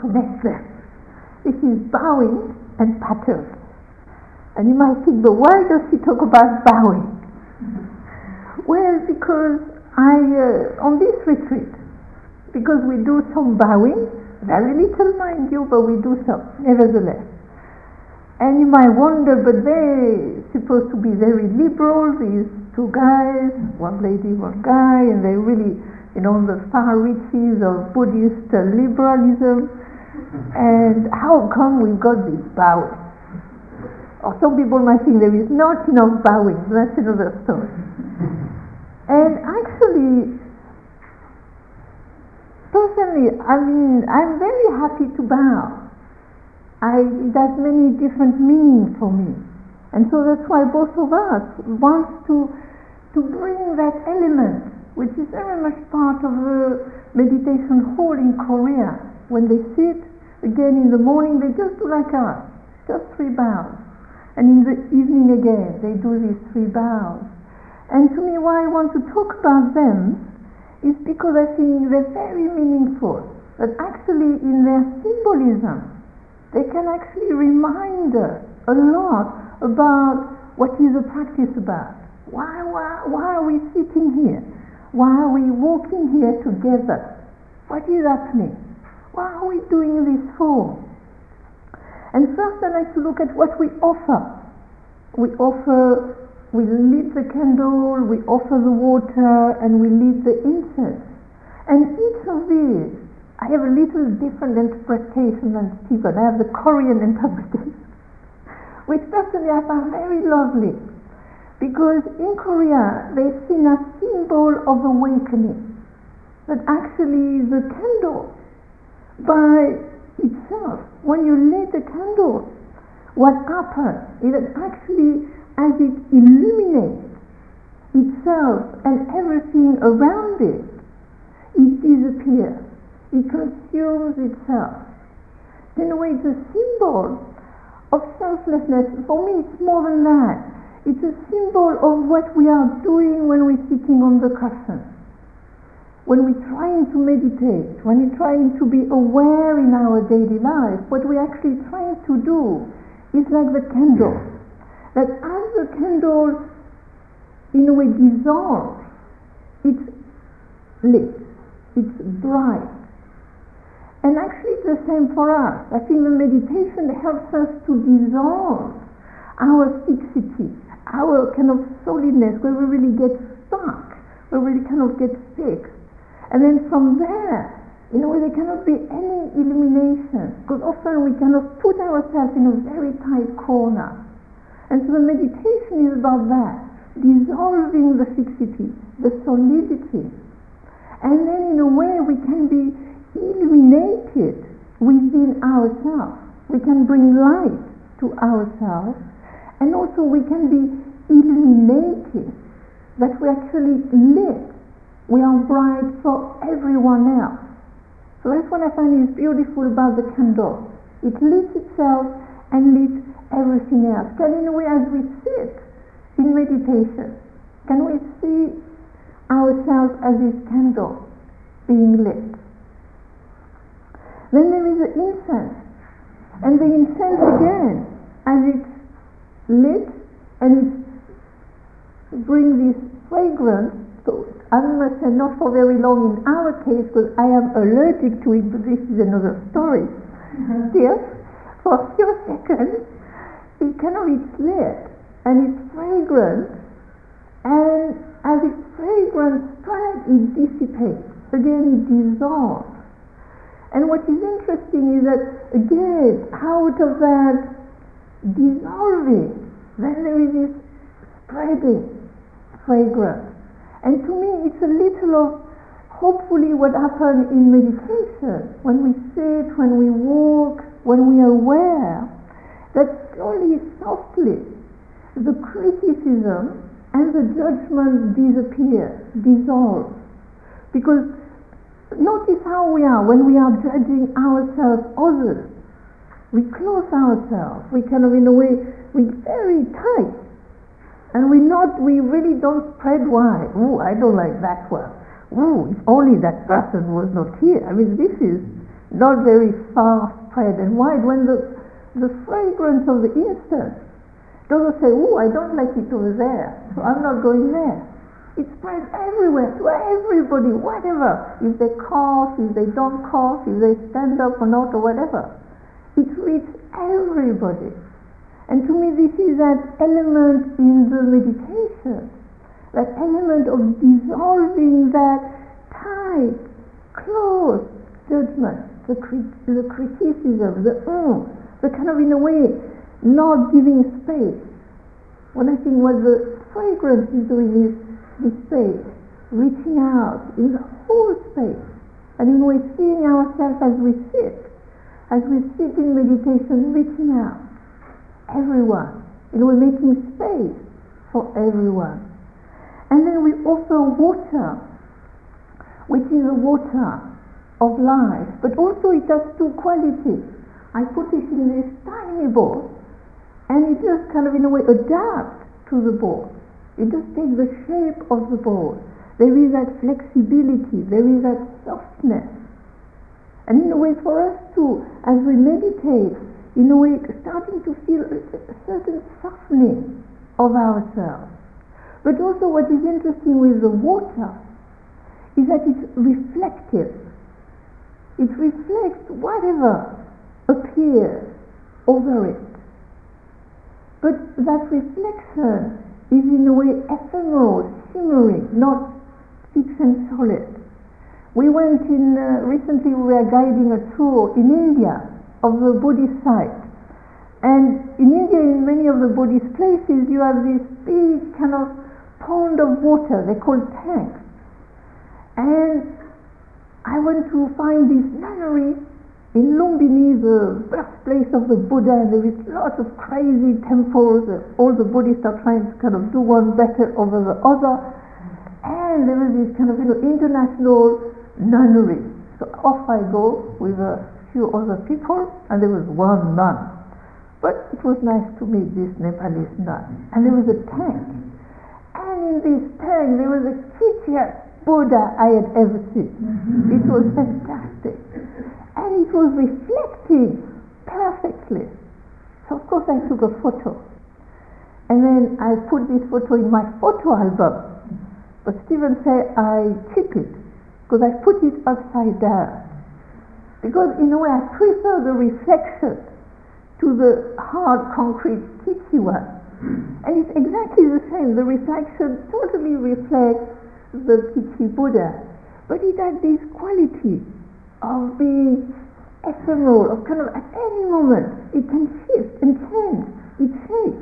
connect them. This is bowing and pattern. And you might think, but why does he talk about bowing? Well, because I, uh, on this retreat, because we do some bowing, very little mind you, but we do some, nevertheless. And you might wonder, but they're supposed to be very liberal, these two guys, one lady, one guy, and they really, you know, the far reaches of Buddhist uh, liberalism. And how come we've got this bowing? Or oh, some people might think there is not enough bowing, that's another story. And actually, personally, I mean, I'm very happy to bow. I, it has many different meanings for me. And so that's why both of us want to, to bring that element, which is very much part of the meditation hall in Korea. When they sit, again in the morning, they just do like us, just three bows. And in the evening again, they do these three bows. And to me, why I want to talk about them is because I think they're very meaningful. That actually, in their symbolism, they can actually remind us a lot about what is the practice about. Why, why, why are we sitting here? Why are we walking here together? What is happening? Why are we doing this for? And first I like to look at what we offer. We offer, we lit the candle, we offer the water, and we lit the incense. And each of these I have a little different interpretation than Stephen. I have the Korean interpretation, which personally I find very lovely. Because in Korea, they've seen a symbol of awakening. That actually the candle, by itself, when you light the candle, what happens is that actually as it illuminates itself and everything around it, it disappears it consumes itself. In a way, it's a symbol of selflessness. For me, it's more than that. It's a symbol of what we are doing when we're sitting on the cushion. When we're trying to meditate, when we're trying to be aware in our daily life, what we're actually trying to do is like the candle. That as the candle, in a way, dissolves, it's lit, it's bright, and actually, it's the same for us. I think the meditation helps us to dissolve our fixity, our kind of solidness, where we really get stuck, where we really kind of get fixed. And then from there, you know, there cannot be any illumination, because often we of put ourselves in a very tight corner. And so the meditation is about that, dissolving the fixity, the solidity. And then in a way we can be illuminated within ourselves. We can bring light to ourselves and also we can be illuminated that we actually lit. We are bright for everyone else. So that's what I find is beautiful about the candle. It lit itself and lit everything else. Can in a way as we sit in meditation, can we see ourselves as this candle being lit? Then there is the incense. And the incense again, as it's lit and it brings this fragrance, so I must say not for very long in our case because I am allergic to it, but this is another story. Mm-hmm. Yes, for a few seconds, it cannot be lit and it's fragrant, and as its fragrance spreads, it dissipates. Again, it dissolves. And what is interesting is that, again, out of that dissolving, then there is this spreading fragrance. And to me, it's a little of hopefully what happens in meditation, when we sit, when we walk, when we are aware, that slowly, softly, the criticism and the judgment disappear, dissolve. Because Notice how we are when we are judging ourselves, others. We close ourselves. We kind of, in a way, we very tight. And we not, we really don't spread wide. Oh, I don't like that one. Oh, if only that person was not here. I mean, this is not very far spread and wide. When the, the fragrance of the incense doesn't say, oh, I don't like it over there, so I'm not going there. It spreads everywhere to everybody, whatever. If they cough, if they don't cough, if they stand up or not or whatever. It reaches everybody. And to me, this is that element in the meditation, that element of dissolving that tight, close judgment, the, the criticism, the uh, the kind of, in a way, not giving space. When I think what the fragrance is doing is this space, reaching out in the whole space, and in a way seeing ourselves as we sit, as we sit in meditation, reaching out, everyone, and we're making space for everyone. And then we offer water, which is the water of life, but also it has two qualities. I put it in this tiny bowl, and it just kind of in a way adapts to the bowl. It just takes the shape of the bowl. There is that flexibility, there is that softness. And in a way, for us too, as we meditate, in a way, starting to feel a certain softening of ourselves. But also, what is interesting with the water is that it's reflective. It reflects whatever appears over it. But that reflection is in a way ephemeral, shimmering, not fixed and solid. We went in, uh, recently we were guiding a tour in India of the Buddhist site. And in India, in many of the Buddhist places, you have this big kind of pond of water, they call tanks. And I went to find this nunnery in Lumbini, the birthplace of the Buddha, and there is lots of crazy temples. All the Buddhists are trying to kind of do one better over the other. And there was this kind of you know, international nunnery. So off I go with a few other people, and there was one nun. But it was nice to meet this Nepalese nun. And there was a tank. And in this tank, there was the cutest Buddha I had ever seen. Mm-hmm. It was fantastic and it was reflecting perfectly. So of course I took a photo. And then I put this photo in my photo album. But Stephen said I keep it because I put it upside down. Because in a way I prefer the reflection to the hard concrete sticky one. And it's exactly the same. The reflection totally reflects the kitty Buddha. But it has this quality of being ephemeral, of kind of at any moment it can shift and change its shape.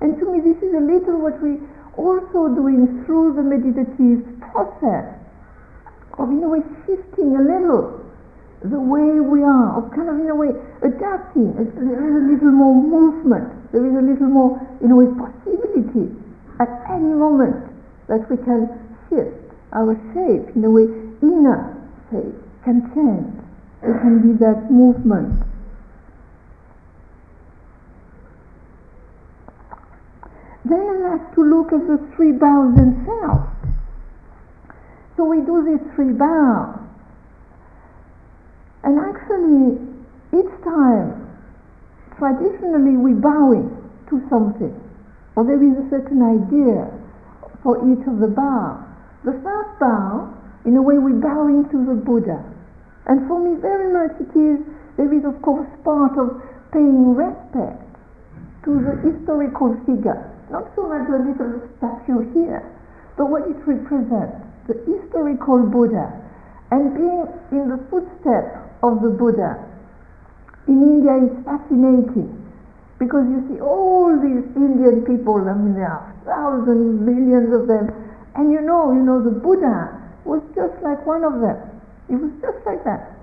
And to me, this is a little what we also doing through the meditative process of, in a way, shifting a little the way we are, of kind of, in a way, adapting. There is a little more movement, there is a little more, in a way, possibility at any moment that we can shift our shape, in a way, inner shape can change. It can be that movement. Then I have to look at the three bows themselves. So we do these three bows. And actually, each time, traditionally, we bowing to something, or there is a certain idea for each of the bow. The first bow, in a way, we bow into the Buddha. And for me, very much it is, there is of course part of paying respect to the historical figure, not so much the little statue here, but what it represents, the historical Buddha, and being in the footsteps of the Buddha. In India is fascinating because you see all these Indian people, I mean there are thousands, millions of them, and you know, you know, the Buddha was just like one of them. He was just like that.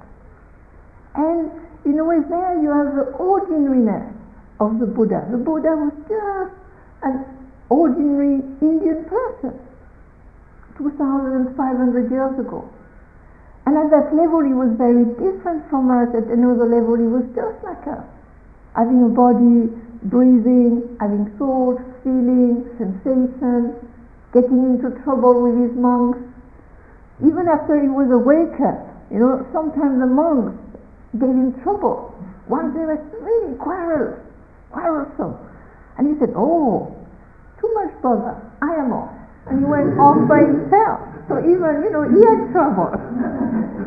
And in a way, there you have the ordinariness of the Buddha. The Buddha was just an ordinary Indian person 2,500 years ago. And at that level, he was very different from us. At another level, he was just like us, having a body, breathing, having thoughts, feelings, sensations, getting into trouble with his monks, even after he was awakened, You know, sometimes the monks get in trouble. Once they were really quarrels, quarrelsome. And he said, Oh, too much bother, I am off. And he went off by himself. So even, you know, he had trouble.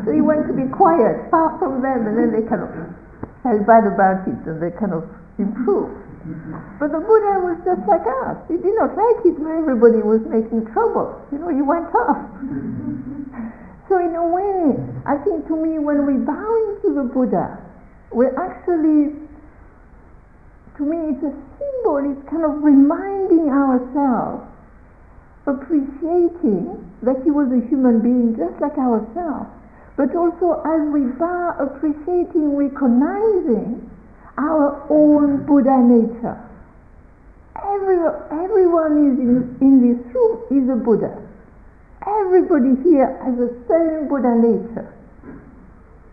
so he went to be quiet, far from them, and then they kind of felt bad about it and they kind of improved. But the Buddha was just like us. He did not like it when everybody was making trouble. You know, he went off. So in a way, I think to me, when we bow into the Buddha, we're actually, to me, it's a symbol. It's kind of reminding ourselves, appreciating that he was a human being just like ourselves, but also as we are appreciating, recognizing our own Buddha nature. Every, everyone is in, in this room is a Buddha. Everybody here has the same Buddha nature.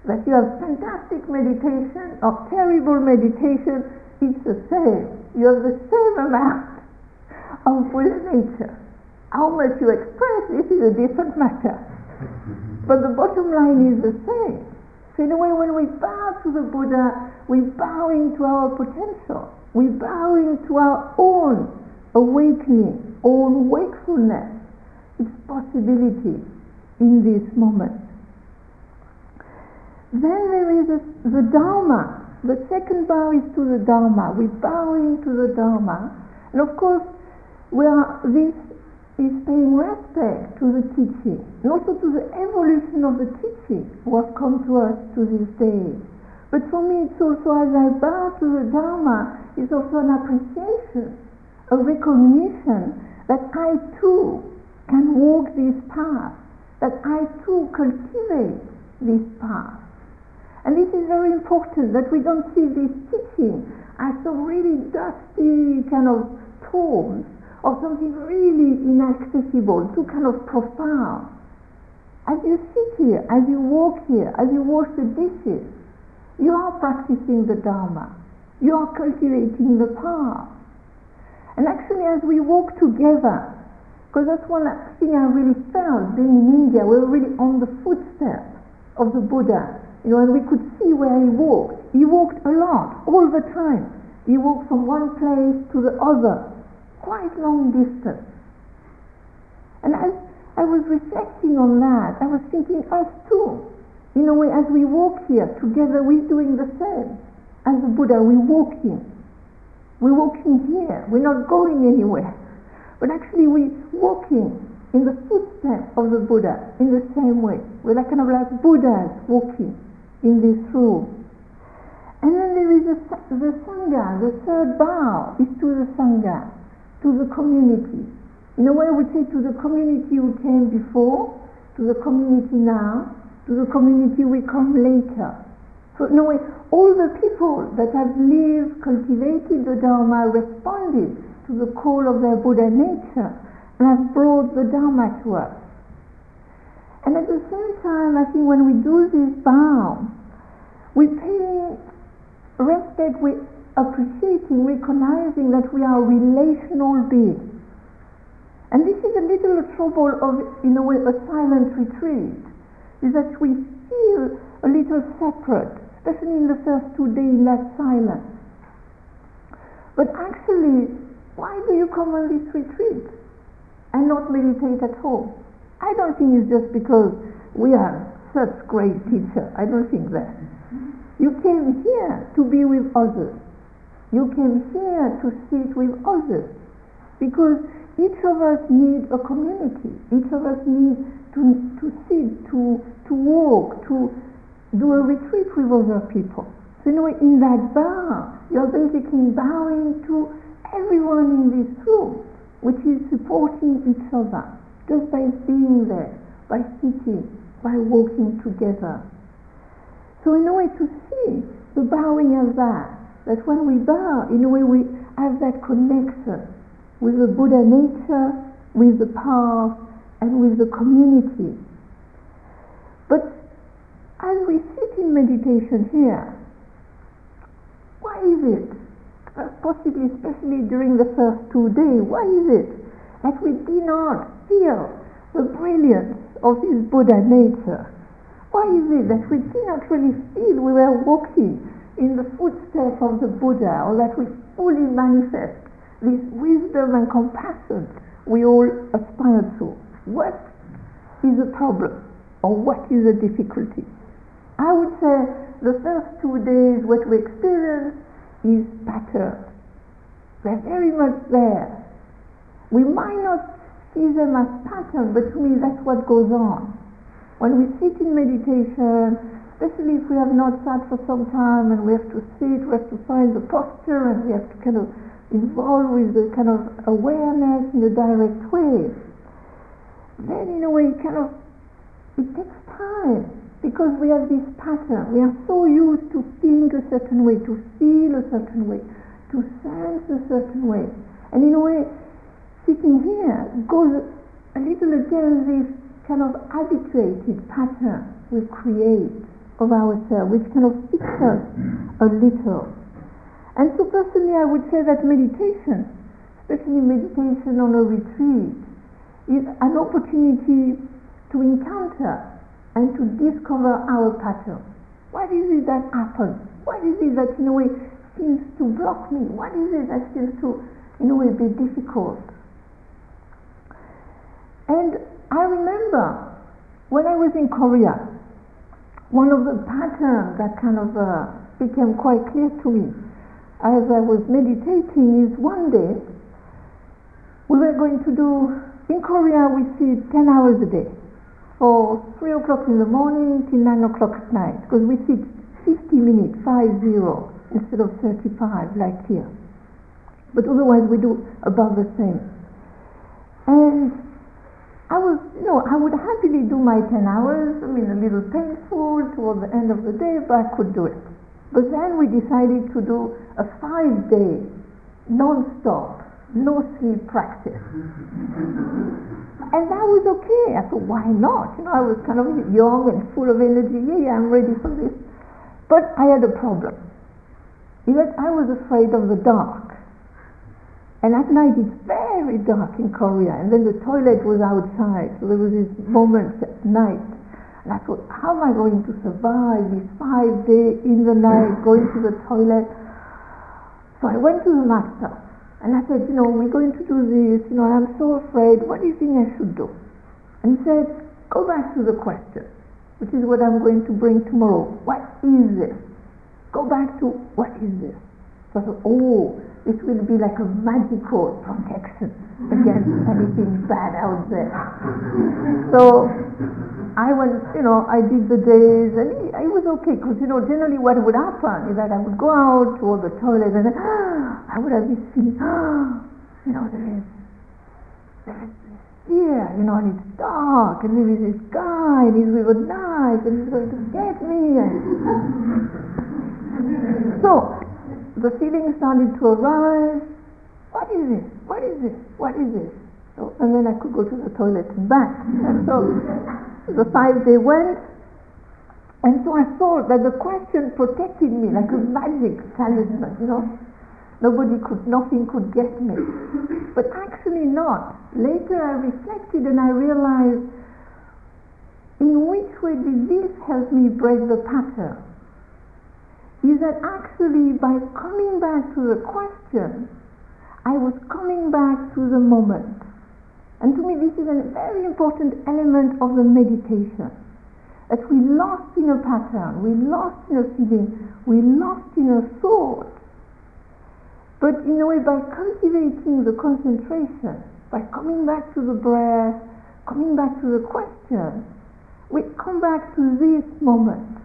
That you have fantastic meditation or terrible meditation, it's the same. You have the same amount of Buddha nature. How much you express this is a different matter. But the bottom line is the same. So in a way, when we bow to the Buddha, we bow into our potential. We bow into our own awakening, own wakefulness its possibility in this moment. Then there is a, the Dharma. The second bow is to the Dharma. We bow into the Dharma. And of course, we are, this is paying respect to the teaching and also to the evolution of the teaching who have come to us to this day. But for me, it's also as I bow to the Dharma, it's also an appreciation, a recognition that I too can walk this path, that I too cultivate this path. And this is very important that we don't see this teaching as some really dusty kind of tomes or something really inaccessible, too kind of profound. As you sit here, as you walk here, as you wash the dishes, you are practicing the Dharma. You are cultivating the path. And actually, as we walk together, because that's one thing I really felt being in India. We were really on the footsteps of the Buddha. You know, and we could see where he walked. He walked a lot, all the time. He walked from one place to the other, quite long distance. And as I was reflecting on that, I was thinking, us too. In a way, as we walk here together, we're doing the same. As the Buddha, we're walking. We're walking here. We're not going anywhere. But actually we're walking in the footsteps of the Buddha in the same way. We're like kind of like Buddhas walking in this room. And then there is a, the Sangha, the third bow is to the Sangha, to the community. In a way we say to the community who came before, to the community now, to the community we come later. So in a way, all the people that have lived, cultivated the Dharma, responded to the call of their Buddha nature and have brought the Dharma to us. And at the same time, I think when we do this bow, we pay respect, we appreciating, recognizing that we are relational beings. And this is a little trouble of, in a way, a silent retreat, is that we feel a little separate, especially in the first two days in that silence. But actually, why do you come on this retreat and not meditate at home? I don't think it's just because we are such great teachers. I don't think that. You came here to be with others. You came here to sit with others. Because each of us needs a community. Each of us needs to, to sit, to, to walk, to do a retreat with other people. So, you know, in that bow, you're basically bowing to everyone in this room, which is supporting each other just by being there, by sitting, by walking together. So in a way to see the bowing as that, that when we bow, in a way we have that connection with the Buddha nature, with the path, and with the community. But as we sit in meditation here, why is it possibly especially during the first two days. Why is it that we do not feel the brilliance of this Buddha nature? Why is it that we cannot really feel we were walking in the footsteps of the Buddha or that we fully manifest this wisdom and compassion we all aspire to? What is the problem or what is the difficulty? I would say the first two days what we experience is pattern. They're very much there. We might not see them as pattern, but to me that's what goes on. When we sit in meditation, especially if we have not sat for some time and we have to sit, we have to find the posture and we have to kind of involve with the kind of awareness in a direct way, then in a way kind of it takes time because we have this pattern. We are so used to think a certain way, to feel a certain way, to sense a certain way. And in a way, sitting here goes a little against this kind of habituated pattern we create of ourselves, which kind of fits us a little. And so personally I would say that meditation, especially meditation on a retreat, is an opportunity to encounter and to discover our pattern. What is it that happens? What is it that in a way seems to block me? What is it that seems to in a way be difficult? And I remember when I was in Korea, one of the patterns that kind of uh, became quite clear to me as I was meditating is one day we were going to do, in Korea we see 10 hours a day, for 3 o'clock in the morning till 9 o'clock at night, because we sit 50 minutes, 5 0, instead of 35 like here. But otherwise we do about the same. And I was, you know, I would happily do my 10 hours. I mean, a little painful toward the end of the day, but I could do it. But then we decided to do a five day, non-stop, no sleep practice. and that was okay. I thought, why not? You know, I was kind of young and full of energy. Yeah, yeah, I'm ready for this. But I had a problem. Because I was afraid of the dark. And at night it's very dark in Korea, and then the toilet was outside, so there was this moment at night. And I thought, how am I going to survive these five days in the night, going to the toilet? So I went to the master, and I said, you know, we're going to do this, you know, I'm so afraid, what do you think I should do? And he said, go back to the question, which is what I'm going to bring tomorrow. What is this? Go back to, what is this? So I thought, oh, it will be like a magical protection against anything bad out there. So I was, you know, I did the days and it was okay because, you know, generally what would happen is that I would go out to all the toilet and then I would have this feeling, you know, there is, there is fear, you know, and it's dark and there is this guy and he's with a knife and he's going to get me. And so the feeling started to arise. What is this? What is this? What is this? So, and then I could go to the toilet and back. And so the five day went, and so I thought that the question protected me like a magic talisman, you know. Nobody could, nothing could get me. But actually not. Later I reflected and I realized in which way did this help me break the pattern? is that actually by coming back to the question, I was coming back to the moment. And to me, this is a very important element of the meditation. That we lost in a pattern, we lost in a feeling, we lost in a thought. But in a way, by cultivating the concentration, by coming back to the breath, coming back to the question, we come back to this moment.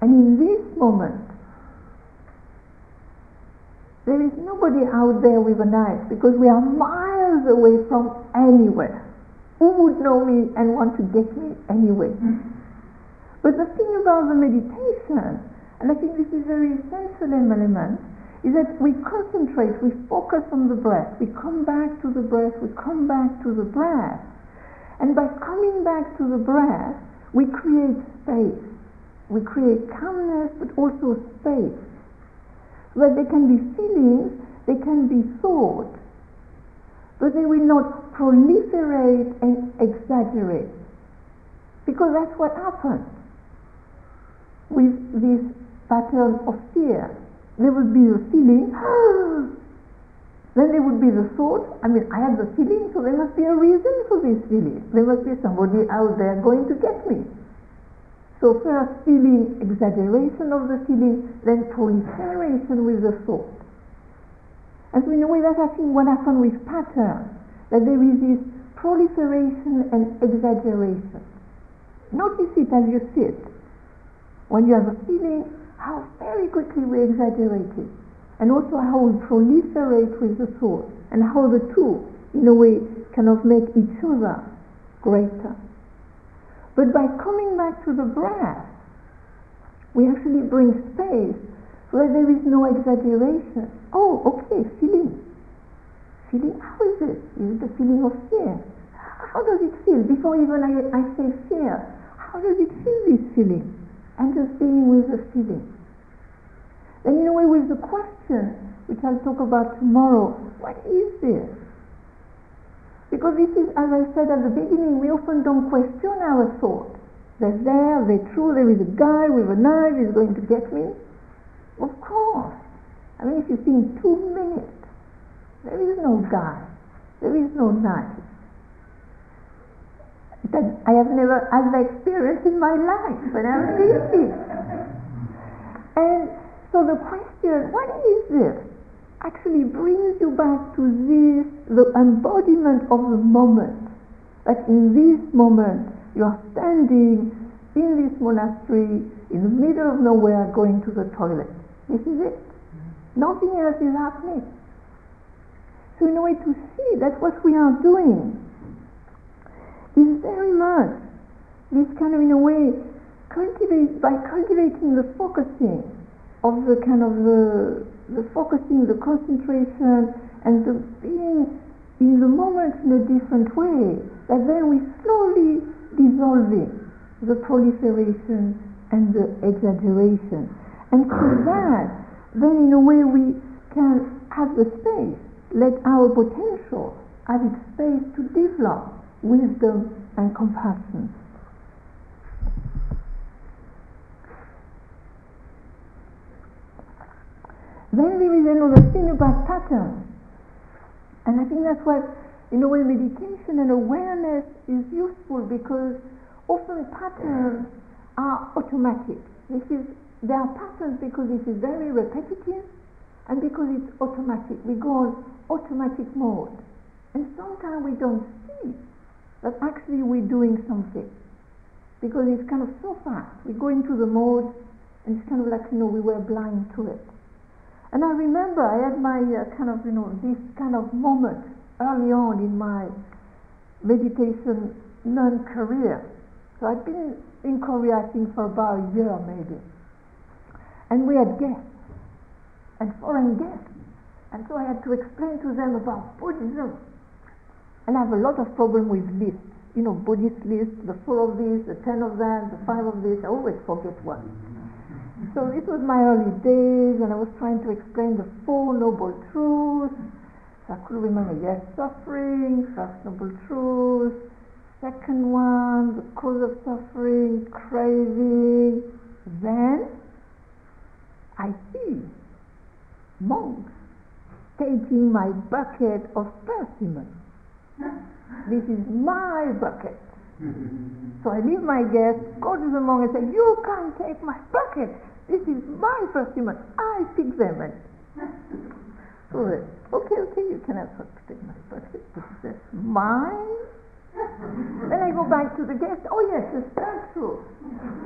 And in this moment, there is nobody out there with a knife because we are miles away from anywhere. Who would know me and want to get me anyway? Hmm. But the thing about the meditation, and I think this is a very essential element, is that we concentrate, we focus on the breath, we come back to the breath, we come back to the breath. And by coming back to the breath, we create space we create calmness but also space. That there can be feelings, they can be thoughts, but they will not proliferate and exaggerate. Because that's what happens with this pattern of fear. There would be the feeling, then there would be the thought, I mean, I have the feeling, so there must be a reason for this feeling. There must be somebody out there going to get me. So first feeling, exaggeration of the feeling, then proliferation with the thought. And in a way that's I think what happened with pattern, that there is this proliferation and exaggeration. Notice it as you see it. When you have a feeling, how very quickly we exaggerate it. And also how we proliferate with the thought. And how the two, in a way, kind of make each other greater. But by coming back to the breath, we actually bring space where there is no exaggeration. Oh, okay, feeling. Feeling, how is it? Is it the feeling of fear? How does it feel? Before even I, I say fear, how does it feel, this feeling? And just being with the feeling. Then in a way with the question, which I'll talk about tomorrow, what is this? Because this is, as I said at the beginning, we often don't question our thoughts. They're there, they're true, there is a guy with a knife, he's going to get me. Of course. I mean, if you think two minutes, there is no guy, there is no knife. That I have never had that experience in my life, but I'm 50. And so the question, what is this? Actually brings you back to this, the embodiment of the moment. That in this moment you are standing in this monastery in the middle of nowhere going to the toilet. This is it. Mm-hmm. Nothing else is happening. So in a way to see that what we are doing is very much this kind of in a way cultivate by cultivating the focusing of the kind of the the focusing, the concentration, and the being in the moment in a different way, that then we slowly dissolving the proliferation and the exaggeration. And through mm. that, then in a way we can have the space, let our potential have its space to develop wisdom and compassion. Then there is another thing about patterns. And I think that's why, in a way, meditation and awareness is useful because often patterns are automatic. This is, there are patterns because this is very repetitive and because it's automatic. We go on automatic mode. And sometimes we don't see that actually we're doing something because it's kind of so fast. We go into the mode and it's kind of like, you know, we were blind to it. And I remember I had my uh, kind of, you know, this kind of moment early on in my meditation non career. So I'd been in Korea, I think, for about a year maybe. And we had guests, and foreign guests. And so I had to explain to them about Buddhism. And I have a lot of problem with lists. You know, Buddhist lists, the four of these, the ten of that, the five of this. I always forget one. So this was my early days, and I was trying to explain the Four Noble Truths. So I could remember, yes, suffering, first noble truth. Second one, the cause of suffering, craving. Then I see monks taking my bucket of persimmon. This is my bucket. So I leave my guest, go to the monk and say, You can't take my bucket. This is my persimmon. I pick them. And so, oh, okay, okay, you can have to take my is mine. then I go back to the guest. Oh yes, the third truth.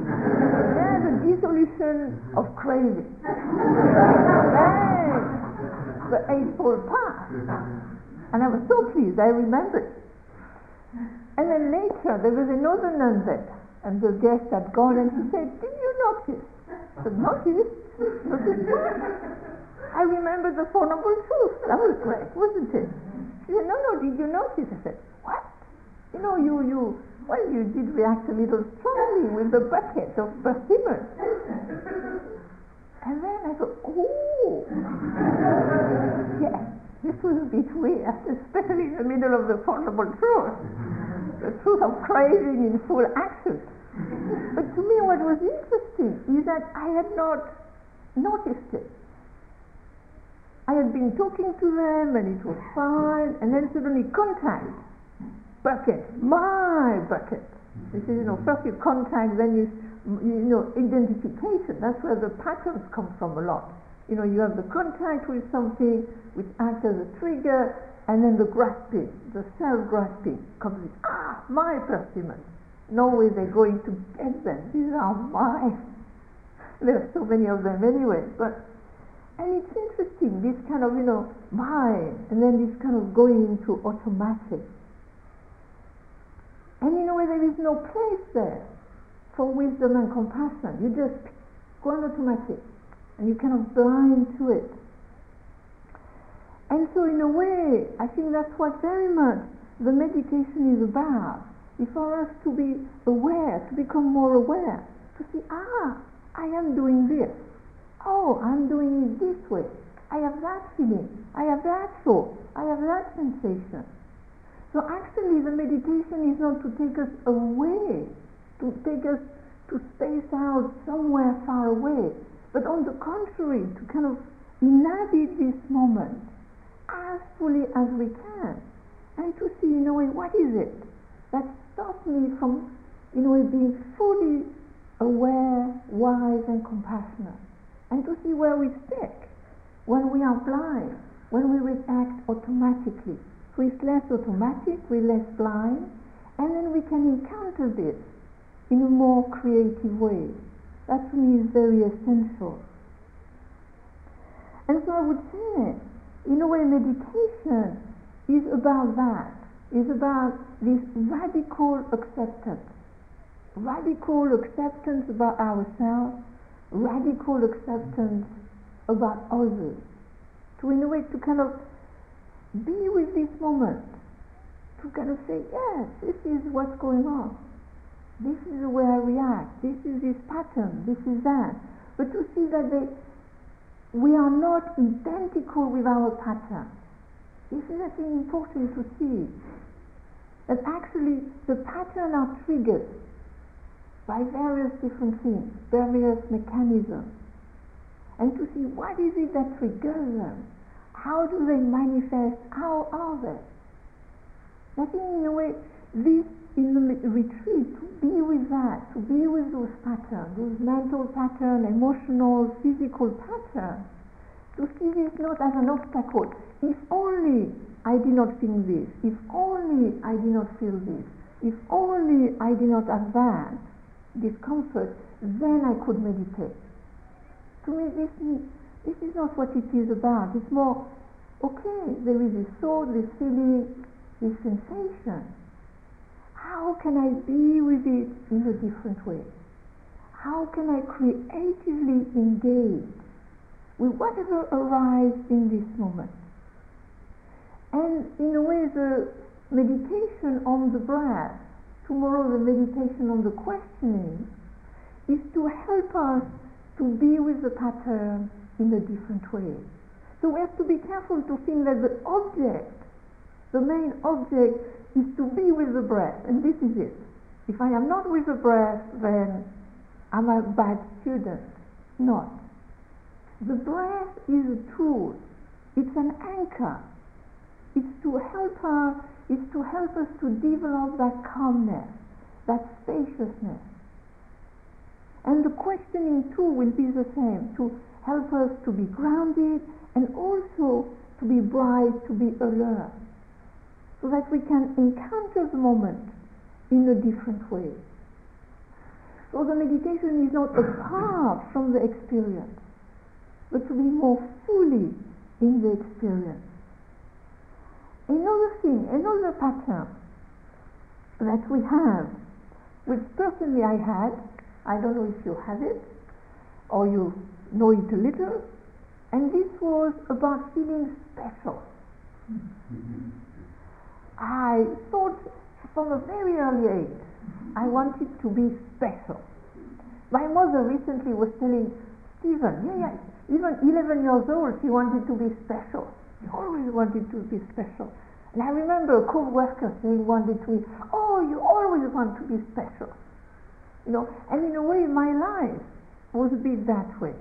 yeah, the dissolution of craving. Yes, the eightfold path. And I was so pleased. I remembered. And then later there was another nun there, and the guest had gone, and he said, "Did you notice?" Said, "Notice? Notice what?" I remember the Four Noble Truths. That was great, wasn't it? She said, "No, no. Did you notice?" I said, "What? You know, you you well, you did react a little strongly with the bucket of persimmon." And then I thought, "Oh, yes." This was a bit weird, especially in the middle of the Four Noble Truths. the truth of craving in full action. But to me, what was interesting is that I had not noticed it. I had been talking to them and it was fine, and then suddenly contact, bucket, my bucket. This is, you know, first you contact, then you, you know, identification. That's where the patterns come from a lot. You know, you have the contact with something which acts as a trigger, and then the grasping, the self-grasping comes in. Ah, my persimmons. No way they're going to get them. These are mine. There are so many of them anyway, but and it's interesting, this kind of, you know, mind, and then this kind of going into automatic. And in a way, there is no place there for wisdom and compassion. You just go on automatic, and you kind of blind to it. And so, in a way, I think that's what very much the meditation is about. For us to be aware, to become more aware, to see, ah, I am doing this oh, I'm doing it this way. I have that feeling. I have that thought. I have that sensation. So actually the meditation is not to take us away, to take us to space out somewhere far away, but on the contrary, to kind of inhabit this moment as fully as we can and to see in a way what is it that stops me from a way being fully aware, wise and compassionate and to see where we stick when we are blind, when we react automatically. So it's less automatic, we're less blind, and then we can encounter this in a more creative way. That to me is very essential. And so I would say, in a way, meditation is about that, is about this radical acceptance. Radical acceptance about ourselves radical acceptance about others. To, in a way, to kind of be with this moment. To kind of say, yes, this is what's going on. This is the way I react. This is this pattern. This is that. But to see that they, we are not identical with our pattern. This is, I think, important to see. That actually the pattern are triggered by various different things, various mechanisms, and to see what is it that triggers them, how do they manifest, how are they. Think in a way, this in the retreat, to be with that, to be with those patterns, those mental patterns, emotional, physical patterns, to see this not as an obstacle. If only I did not think this, if only I did not feel this, if only I did not have that, discomfort, then I could meditate. To me, this is, this is not what it is about. It's more, okay, there is this thought, this feeling, this sensation. How can I be with it in a different way? How can I creatively engage with whatever arises in this moment? And in a way, the meditation on the breath tomorrow the meditation on the questioning is to help us to be with the pattern in a different way. So we have to be careful to think that the object, the main object, is to be with the breath, and this is it. If I am not with the breath, then I'm a bad student. Not. The breath is a tool. It's an anchor. It's to help us is to help us to develop that calmness, that spaciousness. And the questioning too will be the same, to help us to be grounded and also to be bright, to be alert, so that we can encounter the moment in a different way. So the meditation is not apart from the experience, but to be more fully in the experience. Another thing, another pattern that we have, which personally I had, I don't know if you have it or you know it a little, and this was about feeling special. I thought from a very early age I wanted to be special. My mother recently was telling Stephen, yeah, yeah, even 11 years old, she wanted to be special always wanted to be special. And I remember a co-worker saying one day to me, oh, you always want to be special. You know, and in a way my life was a bit that way.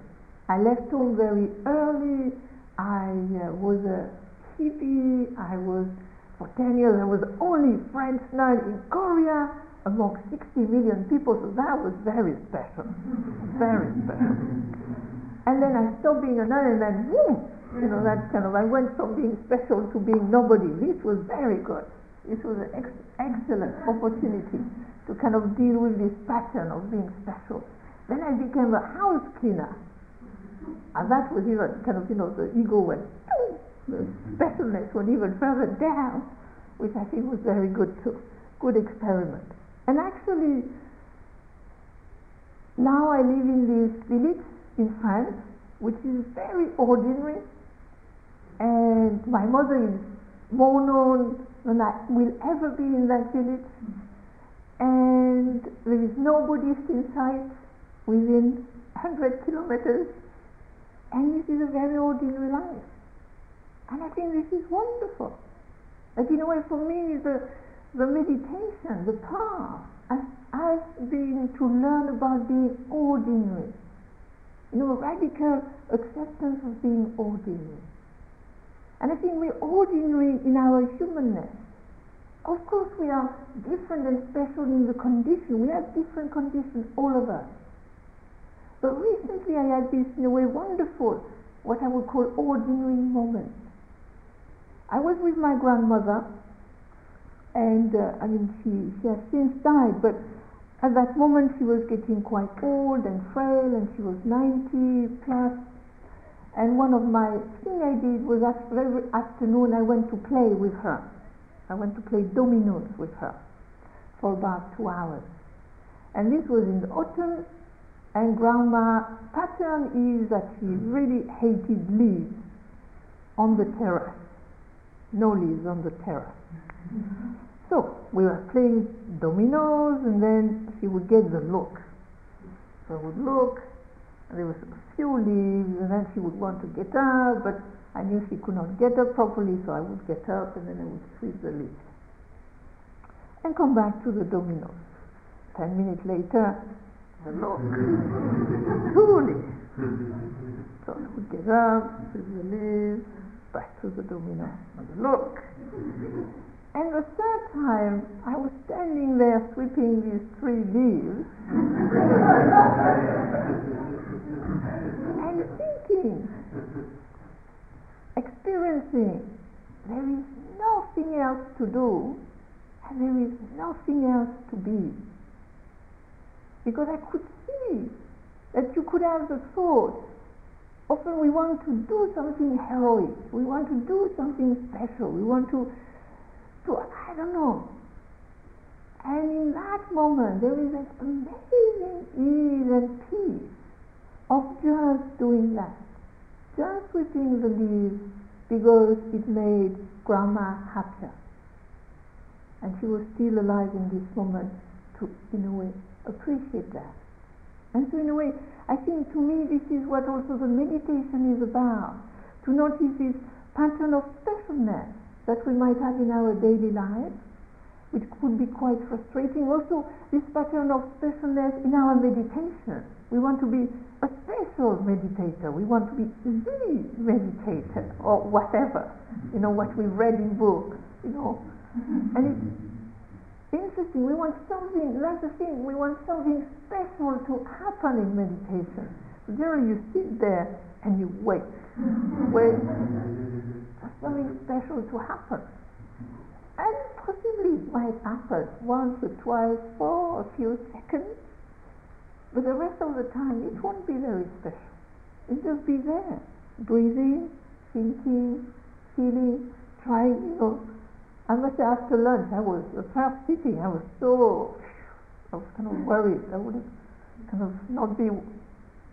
I left home very early. I uh, was a hippie. I was, for 10 years, I was the only French nun in Korea among 60 million people, so that was very special. very special. And then I stopped being a nun and then, whoom, you know, that kind of, I went from being special to being nobody. This was very good. This was an ex- excellent opportunity to kind of deal with this pattern of being special. Then I became a house cleaner. And that was even kind of, you know, the ego went, the specialness went even further down, which I think was very good too. Good experiment. And actually, now I live in this village in France, which is very ordinary, and my mother is more known than I will ever be in that village. And there is no Buddhist in sight within 100 kilometers. And this is a very ordinary life. And I think this is wonderful. Like in a way, for me, the, the meditation, the path, has, has been to learn about being ordinary. You know, radical acceptance of being ordinary. And I think we're ordinary in our humanness. Of course, we are different and special in the condition. We have different conditions, all of us. But recently I had this, in a way, wonderful, what I would call ordinary moment. I was with my grandmother, and uh, I mean, she, she has since died, but at that moment she was getting quite old and frail, and she was 90 plus, and one of my thing I did was every afternoon I went to play with her. I went to play dominoes with her for about two hours. And this was in the autumn, and grandma pattern is that she really hated leaves on the terrace. No leaves on the terrace. So we were playing dominoes and then she would get the look. So I would look there was a few leaves, and then she would want to get up, but I knew she could not get up properly, so I would get up and then I would sweep the leaves. And come back to the dominoes. Ten minutes later, the look, two. So I would get up, sweep the leaves, back to the domino, and look. And the third time, I was standing there sweeping these three leaves experiencing, there is nothing else to do and there is nothing else to be. Because I could see that you could have the thought, often we want to do something heroic, we want to do something special, we want to, to I don't know, and in that moment, there is an amazing ease and peace of just doing that. Just sweeping the leaves because it made grandma happier. And she was still alive in this moment to, in a way, appreciate that. And so, in a way, I think to me this is what also the meditation is about to notice this pattern of specialness that we might have in our daily lives which could be quite frustrating. Also, this pattern of specialness in our meditation. We want to be a special meditator. We want to be the meditator or whatever. You know what we read in books. You know, mm-hmm. and it's interesting. We want something. That's the thing. We want something special to happen in meditation. So generally, you sit there and you wait, mm-hmm. wait for something special to happen. And possibly it might happen once or twice for a few seconds, but the rest of the time it won't be very special. It'll just be there, breathing, thinking, feeling, trying, you know. I must say after lunch I was, first sitting, I was so, I was kind of worried. I would kind of not be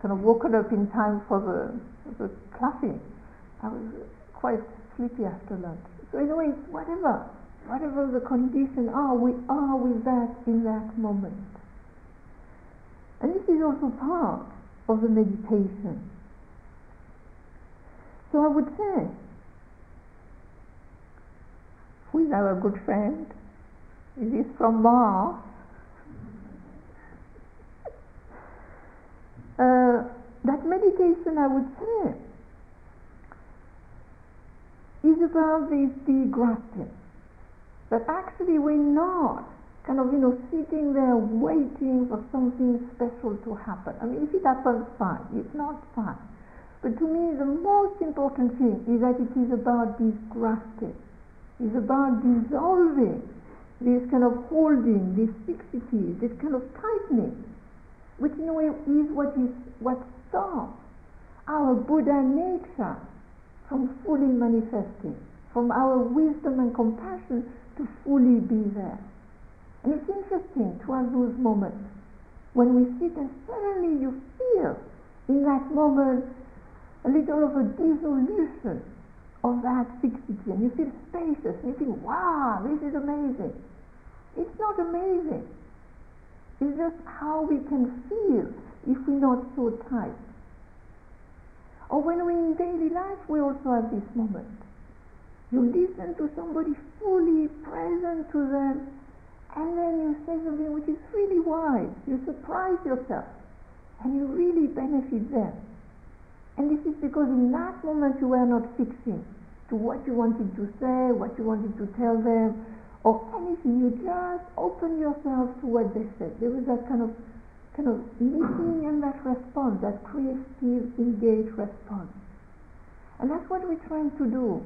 kind of woken up in time for the, the classing. I was quite sleepy after lunch. So in a way, whatever whatever the condition are, we are with that in that moment. And this is also part of the meditation. So I would say, who is our good friend. Is this from Mars? Uh, that meditation, I would say, is about this degrasping. That actually we're not kind of, you know, sitting there waiting for something special to happen. I mean, if it happens, fine. If not, fine. But to me, the most important thing is that it is about this grasping. It's about dissolving this kind of holding, this fixity, this kind of tightening, which in a way is what is what stops our Buddha nature from fully manifesting, from our wisdom and compassion to fully be there. And it's interesting to have those moments when we sit and suddenly you feel in that moment a little of a dissolution of that fixity and you feel spacious and you think, wow, this is amazing. It's not amazing. It's just how we can feel if we're not so tight. Or when we're in daily life, we also have this moment. You listen to somebody fully present to them, and then you say something which is really wise. You surprise yourself, and you really benefit them. And this is because in that moment you were not fixing to what you wanted to say, what you wanted to tell them, or anything. You just open yourself to what they said. There was that kind of kind of listening and that response, that creative, engaged response. And that's what we're trying to do.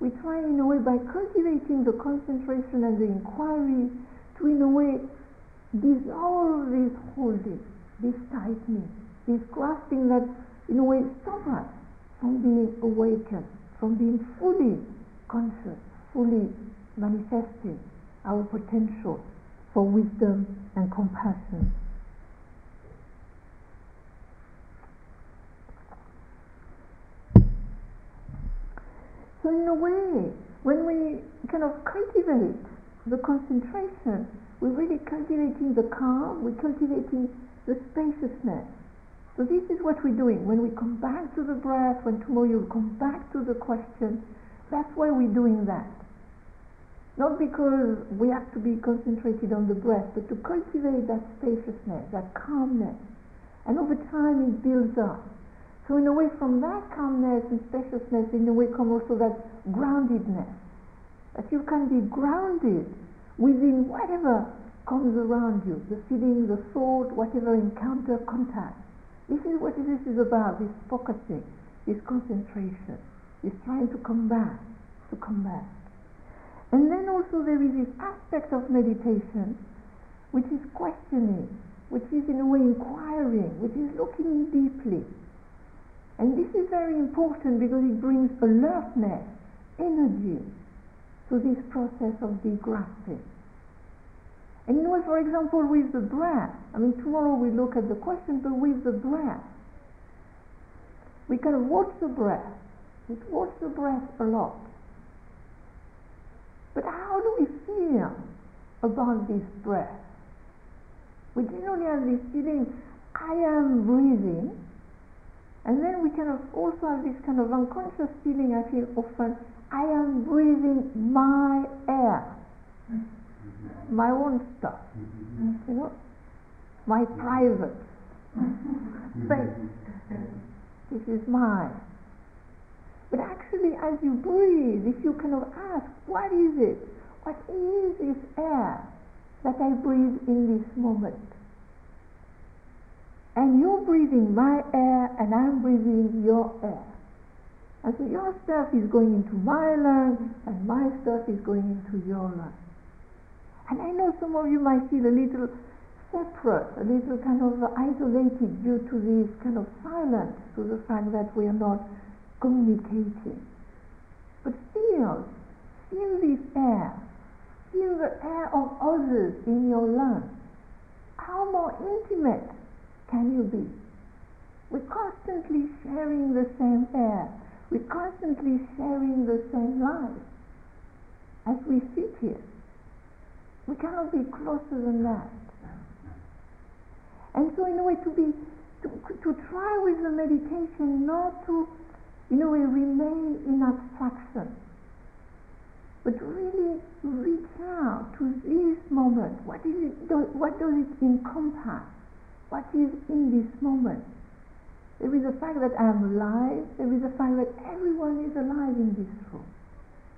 We're trying in a way by cultivating the concentration and the inquiry to in a way dissolve this holding, this tightening, this grasping that in a way stop us from being awakened, from being fully conscious, fully manifesting our potential for wisdom and compassion. So in a way, when we kind of cultivate the concentration, we're really cultivating the calm, we're cultivating the spaciousness. So this is what we're doing. When we come back to the breath, when tomorrow you'll come back to the question, that's why we're doing that. Not because we have to be concentrated on the breath, but to cultivate that spaciousness, that calmness. And over time it builds up. So in a way, from that calmness and spaciousness, in a way, come also that groundedness. That you can be grounded within whatever comes around you, the feeling, the thought, whatever encounter, contact. This is what this is about, this focusing, this concentration, this trying to come back, to come back. And then also there is this aspect of meditation which is questioning, which is in a way inquiring, which is looking deeply and this is very important because it brings alertness, energy to this process of degrasping. And you know, for example, with the breath, I mean, tomorrow we look at the question, but with the breath, we kind of watch the breath. We watch the breath a lot. But how do we feel about this breath? We generally have this feeling, I am breathing, and then we kind of also have this kind of unconscious feeling I feel often I am breathing my air, my own stuff, you know, my private space. This is mine. But actually, as you breathe, if you kind of ask, what is it? What is this air that I breathe in this moment? and you're breathing my air and I'm breathing your air. And so your stuff is going into my lungs and my stuff is going into your lungs. And I know some of you might feel a little separate, a little kind of isolated due to this kind of silence, to the fact that we are not communicating. But feel, feel this air, feel the air of others in your lungs. How more intimate can you be? We're constantly sharing the same air. We're constantly sharing the same life. As we sit here, we cannot be closer than that. And so, in a way, to be to, to try with the meditation not to, in a way, remain in abstraction, but really reach out to this moment. What is it? Do, what does it encompass? What is in this moment? There is the fact that I am alive. There is the fact that everyone is alive in this room.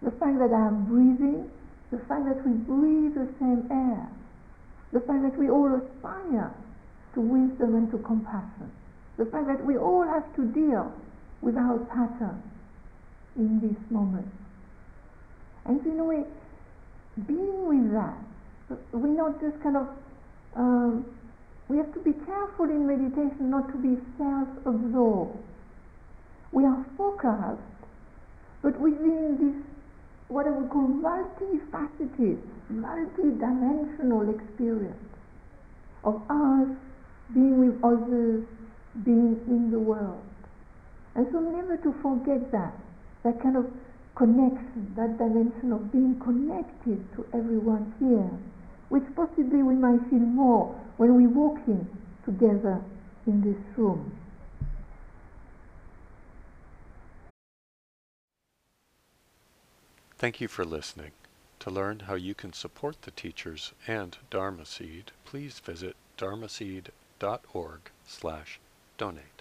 The fact that I am breathing. The fact that we breathe the same air. The fact that we all aspire to wisdom and to compassion. The fact that we all have to deal with our pattern in this moment. And in a way, being with that, we're not just kind of, um, we have to be careful in meditation not to be self-absorbed. We are focused, but within this, what I would call multifaceted, multi-dimensional experience of us being with others, being in the world. And so never to forget that, that kind of connection, that dimension of being connected to everyone here, which possibly we might feel more when we're walking together in this room. Thank you for listening. To learn how you can support the teachers and Dharma Seed, please visit dharma dharmaseed.org slash donate.